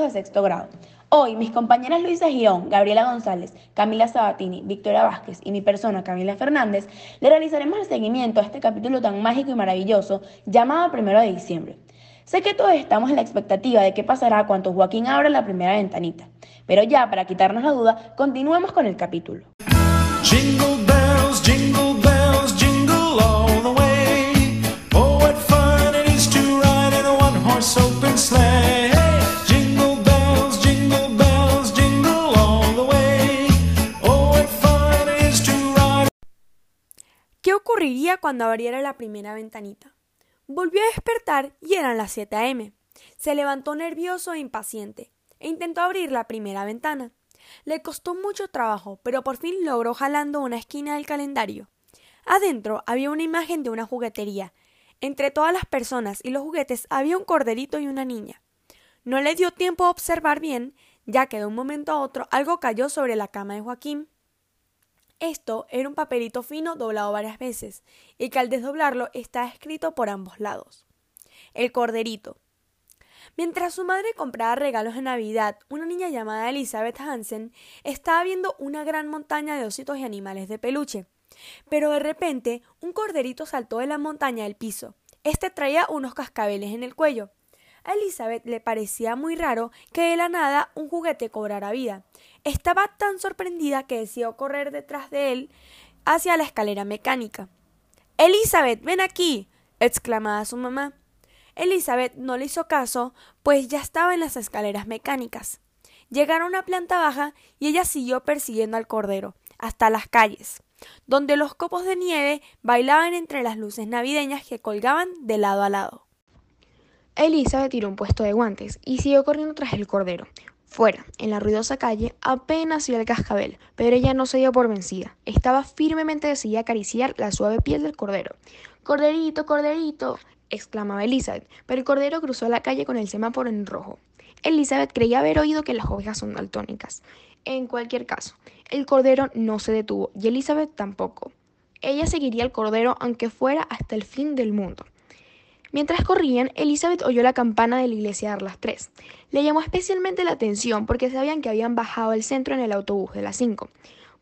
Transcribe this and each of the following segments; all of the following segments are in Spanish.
de sexto grado. Hoy mis compañeras Luisa Gión, Gabriela González, Camila Sabatini, Victoria Vázquez y mi persona Camila Fernández le realizaremos el seguimiento a este capítulo tan mágico y maravilloso llamado Primero de Diciembre. Sé que todos estamos en la expectativa de qué pasará cuando Joaquín abra la primera ventanita, pero ya para quitarnos la duda, continuemos con el capítulo. Jingle bells, jingle bells, jingle all the way. Oh, what fun it is to ride in a one horse open sleigh. Jingle bells, jingle bells, jingle all the way. Oh, what fun it is to ride. ¿Qué ocurriría cuando abriera la primera ventanita? Volvió a despertar y eran las 7 a.m. Se levantó nervioso e impaciente e intentó abrir la primera ventana. Le costó mucho trabajo, pero por fin logró jalando una esquina del calendario. Adentro había una imagen de una juguetería. Entre todas las personas y los juguetes había un corderito y una niña. No le dio tiempo a observar bien, ya que de un momento a otro algo cayó sobre la cama de Joaquín. Esto era un papelito fino doblado varias veces, y que al desdoblarlo está escrito por ambos lados. El corderito. Mientras su madre compraba regalos de Navidad, una niña llamada Elizabeth Hansen estaba viendo una gran montaña de ositos y animales de peluche. Pero de repente, un corderito saltó de la montaña al piso. Este traía unos cascabeles en el cuello. A Elizabeth le parecía muy raro que de la nada un juguete cobrara vida. Estaba tan sorprendida que decidió correr detrás de él hacia la escalera mecánica. Elizabeth, ven aquí. exclamaba su mamá. Elizabeth no le hizo caso, pues ya estaba en las escaleras mecánicas. Llegaron a una planta baja y ella siguió persiguiendo al cordero, hasta las calles, donde los copos de nieve bailaban entre las luces navideñas que colgaban de lado a lado. Elizabeth tiró un puesto de guantes y siguió corriendo tras el cordero. Fuera, en la ruidosa calle, apenas vio el cascabel, pero ella no se dio por vencida. Estaba firmemente decidida a acariciar la suave piel del cordero. Corderito, corderito, exclamaba Elizabeth, pero el cordero cruzó la calle con el semáforo en rojo. Elizabeth creía haber oído que las ovejas son daltónicas. En cualquier caso, el cordero no se detuvo y Elizabeth tampoco. Ella seguiría al cordero aunque fuera hasta el fin del mundo. Mientras corrían, Elizabeth oyó la campana de la iglesia dar las tres. Le llamó especialmente la atención porque sabían que habían bajado al centro en el autobús de las cinco.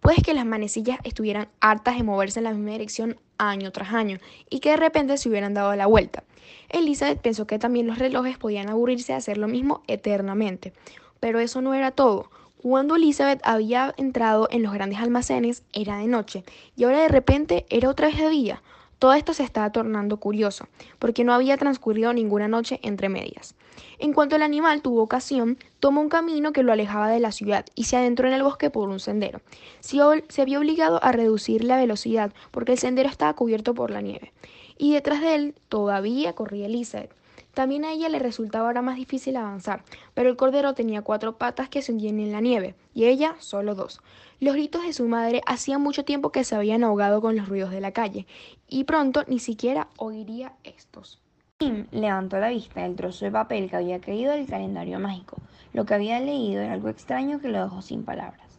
Puede que las manecillas estuvieran hartas de moverse en la misma dirección año tras año y que de repente se hubieran dado la vuelta. Elizabeth pensó que también los relojes podían aburrirse de hacer lo mismo eternamente. Pero eso no era todo. Cuando Elizabeth había entrado en los grandes almacenes era de noche y ahora de repente era otra vez de día. Todo esto se estaba tornando curioso, porque no había transcurrido ninguna noche entre medias. En cuanto el animal tuvo ocasión, tomó un camino que lo alejaba de la ciudad y se adentró en el bosque por un sendero. Se vio obligado a reducir la velocidad porque el sendero estaba cubierto por la nieve. Y detrás de él todavía corría Elizabeth. También a ella le resultaba ahora más difícil avanzar, pero el cordero tenía cuatro patas que se hundían en la nieve, y ella solo dos. Los gritos de su madre hacía mucho tiempo que se habían ahogado con los ruidos de la calle, y pronto ni siquiera oiría estos. Tim levantó la vista del trozo de papel que había caído del calendario mágico. Lo que había leído era algo extraño que lo dejó sin palabras.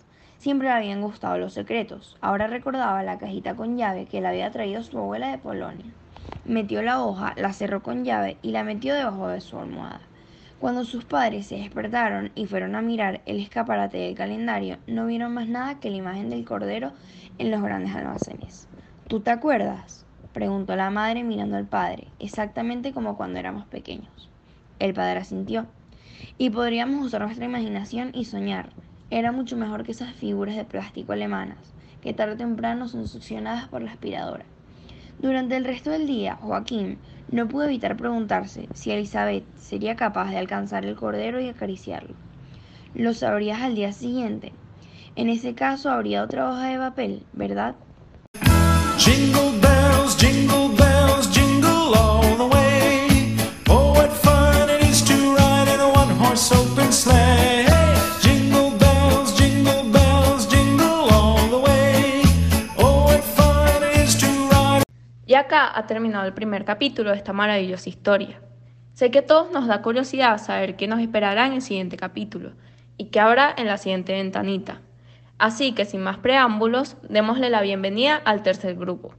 Siempre le habían gustado los secretos. Ahora recordaba la cajita con llave que le había traído su abuela de Polonia. Metió la hoja, la cerró con llave y la metió debajo de su almohada. Cuando sus padres se despertaron y fueron a mirar el escaparate del calendario, no vieron más nada que la imagen del cordero en los grandes almacenes. ¿Tú te acuerdas? preguntó la madre mirando al padre, exactamente como cuando éramos pequeños. El padre asintió. Y podríamos usar nuestra imaginación y soñar. Era mucho mejor que esas figuras de plástico alemanas, que tarde o temprano son succionadas por la aspiradora. Durante el resto del día, Joaquín no pudo evitar preguntarse si Elizabeth sería capaz de alcanzar el cordero y acariciarlo. Lo sabrías al día siguiente. En ese caso habría otra hoja de papel, ¿verdad? Jingle bells, jingle bells, jingle all the way. Oh, what fun it is to ride in a one horse open sleigh. Y acá ha terminado el primer capítulo de esta maravillosa historia. Sé que a todos nos da curiosidad saber qué nos esperará en el siguiente capítulo y qué habrá en la siguiente ventanita. Así que sin más preámbulos, démosle la bienvenida al tercer grupo.